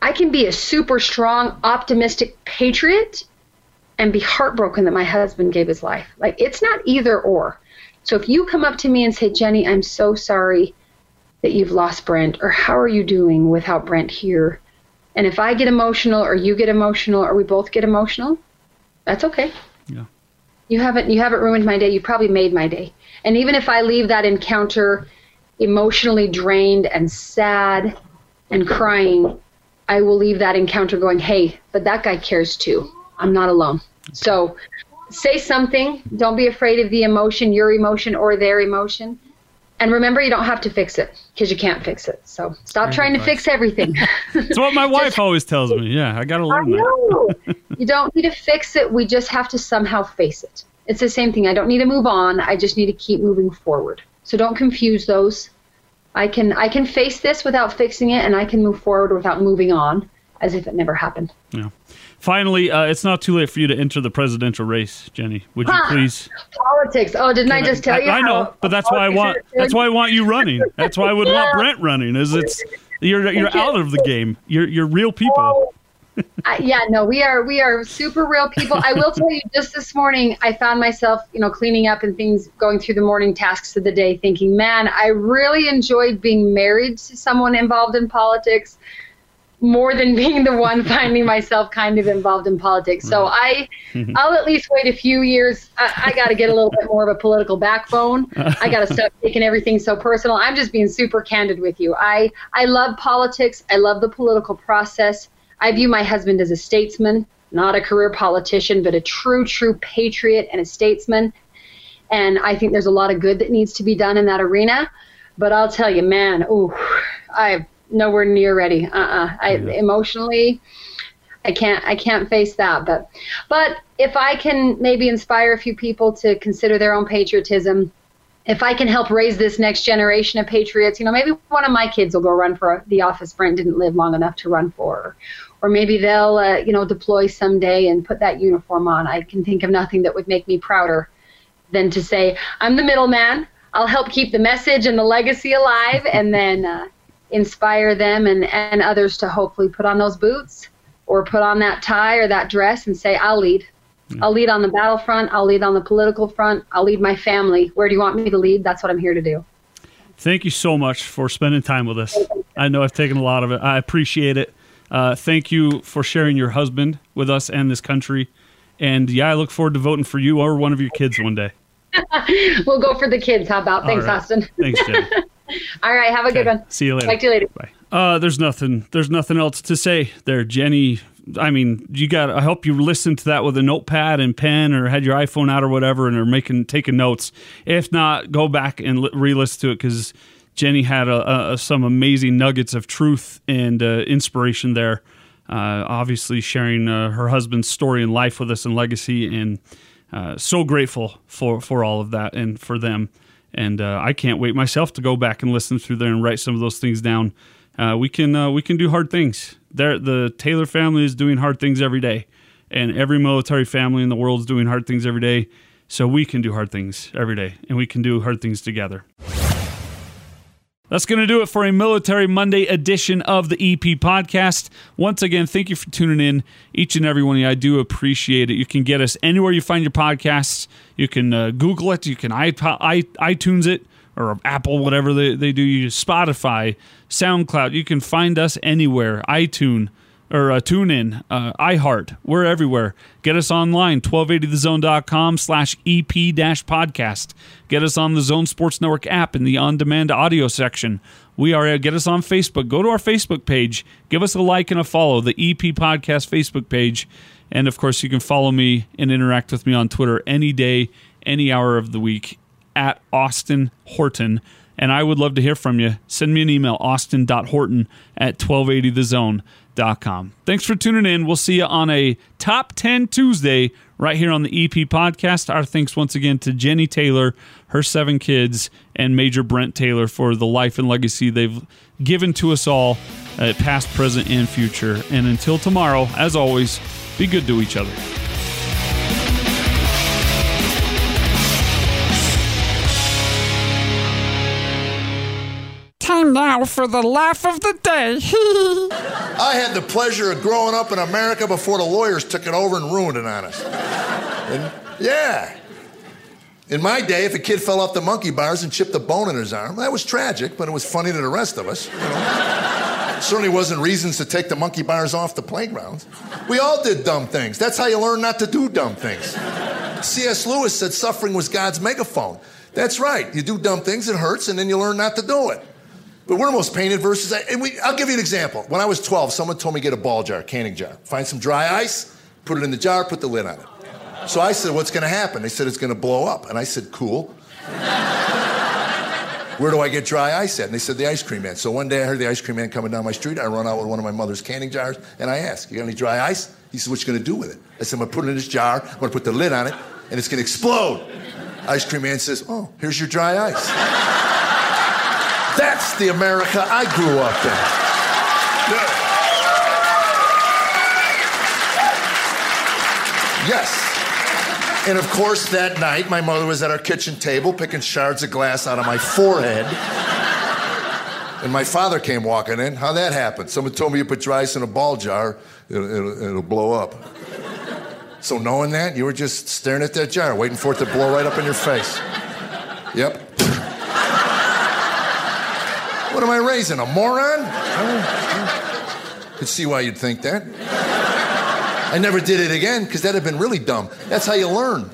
I can be a super strong, optimistic patriot and be heartbroken that my husband gave his life. Like, it's not either or. So if you come up to me and say, Jennie, I'm so sorry that you've lost Brent, or how are you doing without Brent here? And if I get emotional, or you get emotional, or we both get emotional, that's okay. You haven't you haven't ruined my day. You probably made my day. And even if I leave that encounter emotionally drained and sad and crying, I will leave that encounter going, "Hey, but that guy cares too. I'm not alone." So, say something. Don't be afraid of the emotion, your emotion or their emotion. And remember, you don't have to fix it because you can't fix it. So stop trying to fix everything. [LAUGHS] It's what my [LAUGHS] wife always tells me. Yeah, I got to learn I know. that. [LAUGHS] you don't need to fix it. We just have to somehow face it. It's the same thing. I don't need to move on. I just need to keep moving forward. So don't confuse those. I can I can face this without fixing it, and I can move forward without moving on, as if it never happened. Yeah. Finally, uh, it's not too late for you to enter the presidential race, Jennie. Would you please? Politics. Oh, didn't I just tell I, you? I know, but that's why I want. That's why I want you running. That's why I would [LAUGHS] yeah. want Brent running. Is it's you're you're out of the game. You're you're real people. Oh. yeah, no, we are we are super real people. I will tell you, [LAUGHS] just this morning, I found myself, you know, cleaning up and things, going through the morning tasks of the day, thinking, man, I really enjoyed being married to someone involved in politics more than being the one [LAUGHS] finding myself kind of involved in politics. So I, [LAUGHS] I'll at least wait a few years. I, I got to get a little bit more of a political backbone. I got to stop [LAUGHS] taking everything so personal. I'm just being super candid with you. I, I love politics. I love the political process. I view my husband as a statesman, not a career politician, but a true, true patriot and a statesman. And I think there's a lot of good that needs to be done in that arena. But I'll tell you, man, ooh, I'm nowhere near ready. Uh-uh. I yeah. emotionally, I can't, I can't face that. But, but if I can maybe inspire a few people to consider their own patriotism, if I can help raise this next generation of patriots, you know, maybe one of my kids will go run for the office Brent didn't live long enough to run for, or maybe they'll, uh, you know, deploy someday and put that uniform on. I can think of nothing that would make me prouder than to say, I'm the middleman. I'll help keep the message and the legacy alive, and then uh, inspire them and, and others to hopefully put on those boots or put on that tie or that dress and say, I'll lead. I'll lead on the battlefront. I'll lead on the political front. I'll lead my family. Where do you want me to lead? That's what I'm here to do. Thank you so much for spending time with us. I know I've taken a lot of it. I appreciate it. Uh, thank you for sharing your husband with us and this country. And yeah, I look forward to voting for you or one of your kids one day. [LAUGHS] we'll go for the kids. How about? Thanks, right. Austin. Thanks, Jen. [LAUGHS] All right. Have a good one. See you later. Talk to you later. Bye. Uh, there's nothing. There's nothing else to say there, Jennie. I mean, you got. I hope you listened to that with a notepad and pen, or had your iPhone out or whatever, and are making taking notes. If not, go back and re-listen to it because Jennie had a, a, some amazing nuggets of truth and uh, inspiration there. Uh, obviously, sharing uh, her husband's story and life with us and legacy, and uh, so grateful for for all of that and for them. And uh, I can't wait myself to go back and listen through there and write some of those things down. Uh, we can uh, we can do hard things. There, the Taylor family is doing hard things every day, and every military family in the world is doing hard things every day. So we can do hard things every day, and we can do hard things together. That's going to do it for a Military Monday edition of the EP podcast. Once again, thank you for tuning in, each and every one of you. I do appreciate it. You can get us anywhere you find your podcasts. You can uh, Google it, you can iTunes it, or Apple, whatever they, they do. You Spotify, SoundCloud. You can find us anywhere. iTunes or uh, tune in, uh, iHeart. We're everywhere. Get us online, 1280thezone.com slash EP dash podcast. Get us on the Zone Sports Network app in the on demand audio section. We are, uh, get us on Facebook. Go to our Facebook page. Give us a like and a follow, the EP Podcast Facebook page. And of course, you can follow me and interact with me on Twitter any day, any hour of the week at Austin Horton. And I would love to hear from you. Send me an email, austin.horton at 1280thezone.com. Thanks for tuning in. We'll see you on a Top 10 Tuesday right here on the EP podcast. Our thanks once again to Jennie Taylor, her seven kids, and Major Brent Taylor for the life and legacy they've given to us all, uh, past, present, and future. And until tomorrow, as always, be good to each other. Now for the laugh of the day. [LAUGHS] I had the pleasure of growing up in America before the lawyers took it over and ruined it on us. And, yeah. In my day, if a kid fell off the monkey bars and chipped a bone in his arm, that was tragic, but it was funny to the rest of us. You know? Certainly wasn't reasons to take the monkey bars off the playgrounds. We all did dumb things. That's how you learn not to do dumb things. C.S. Lewis said suffering was God's megaphone. That's right. You do dumb things, it hurts, and then you learn not to do it. But we're the most painted verses. And we, I'll give you an example. When I was 12, someone told me to get a ball jar, canning jar. Find some dry ice, put it in the jar, put the lid on it. So I said, What's going to happen? They said, It's going to blow up. And I said, Cool. [LAUGHS] Where do I get dry ice at? And they said, The ice cream man. So one day I heard the ice cream man coming down my street. I run out with one of my mother's canning jars and I asked, You got any dry ice? He said, What you going to do with it? I said, I'm going to put it in this jar, I'm going to put the lid on it, and it's going to explode. Ice cream man says, Oh, here's your dry ice. [LAUGHS] That's the America I grew up in. Yes. And of course, that night, my mother was at our kitchen table picking shards of glass out of my forehead. And my father came walking in. How that happened? Someone told me you put dry ice in a ball jar, it'll, it'll, it'll blow up. So, knowing that, you were just staring at that jar, waiting for it to blow right up in your face. Yep. What am I raising? A moron? I Could see why you'd think that. I never did it again because that'd have been really dumb. That's how you learn.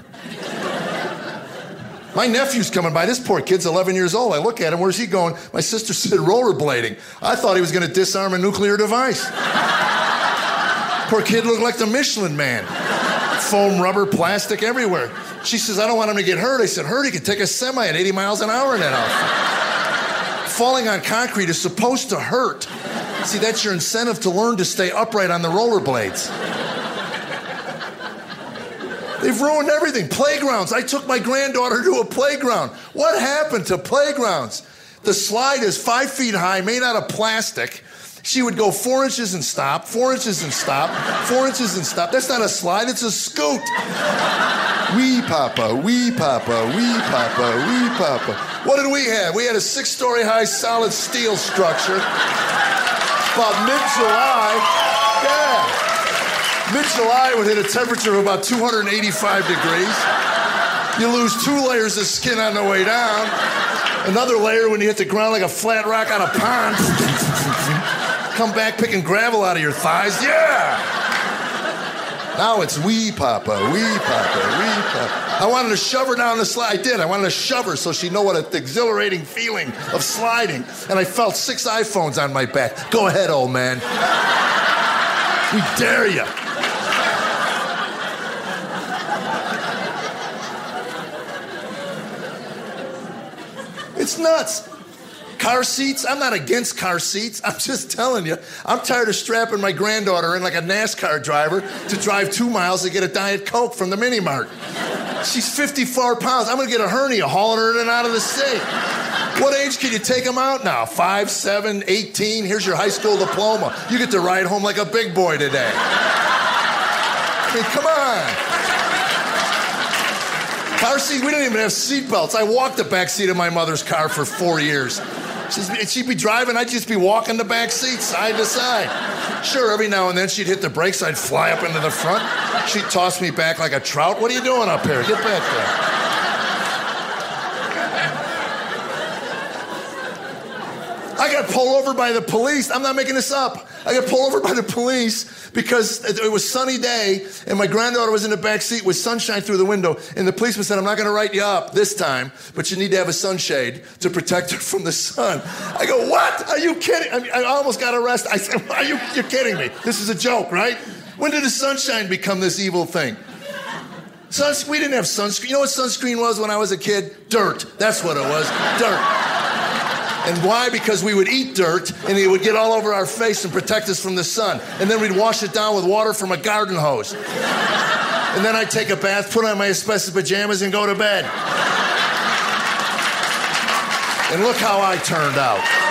My nephew's coming by. This poor kid's 11 years old. I look at him. Where's he going? My sister said rollerblading. I thought he was going to disarm a nuclear device. poor kid looked like the Michelin man. Foam, rubber, plastic everywhere. She says, I don't want him to get hurt. I said, hurt? He could take a semi at 80 miles an hour in that outfit. Falling on concrete is supposed to hurt. See, that's your incentive to learn to stay upright on the rollerblades. They've ruined everything. Playgrounds. I took my granddaughter to a playground. What happened to playgrounds? The slide is five feet high, made out of plastic, She would go four inches and stop, four inches and stop, four inches and stop. That's not a slide, it's a scoot. Wee papa, wee papa, wee papa, wee papa. What did we have? We had a six story high solid steel structure. About mid July. Yeah. Mid July would hit a temperature of about 285 degrees. You lose two layers of skin on the way down. Another layer when you hit the ground like a flat rock on a pond. Come back picking gravel out of your thighs. Yeah. Now it's wee papa, wee papa, wee papa. I wanted to shove her down the slide. I did. I wanted to shove her so she'd know what an exhilarating feeling of sliding. And I felt six iPhones on my back. Go ahead, old man. We dare you. It's nuts. Car seats, I'm not against car seats. [LAUGHS] I'm just telling you, I'm tired of strapping my granddaughter in like a NASCAR driver to drive two miles to get a Diet Coke from the mini mart. She's 54 pounds. I'm gonna get a hernia hauling her in and out of the state. What age can you take them out now? Five, seven, 18? Here's your high school diploma. You get to ride home like a big boy today. I mean, come on. Car seat, we didn't even have seat belts. I walked the back seat of my mother's car for four years. She'd, she'd be driving, I'd just be walking the back seat side to side. Sure, every now and then she'd hit the brakes, I'd fly up into the front. She'd toss me back like a trout. What are you doing up here? Get back there. I got pulled over by the police. I'm not making this up. I got pulled over by the police because it was sunny day and my granddaughter was in the back seat with sunshine through the window. And the policeman said, I'm not going to write you up this time, but you need to have a sunshade to protect her from the sun. I go, What? Are you kidding? I, mean, I almost got arrested. I said, Are you you're kidding me? This is a joke, right? When did the sunshine become this evil thing? Suns- we didn't have sunscreen. You know what sunscreen was when I was a kid? Dirt. That's what it was. Dirt. And why? Because we would eat dirt and it would get all over our face and protect us from the sun. And then we'd wash it down with water from a garden hose. And then I'd take a bath, put on my asbestos pajamas, and go to bed. And look how I turned out.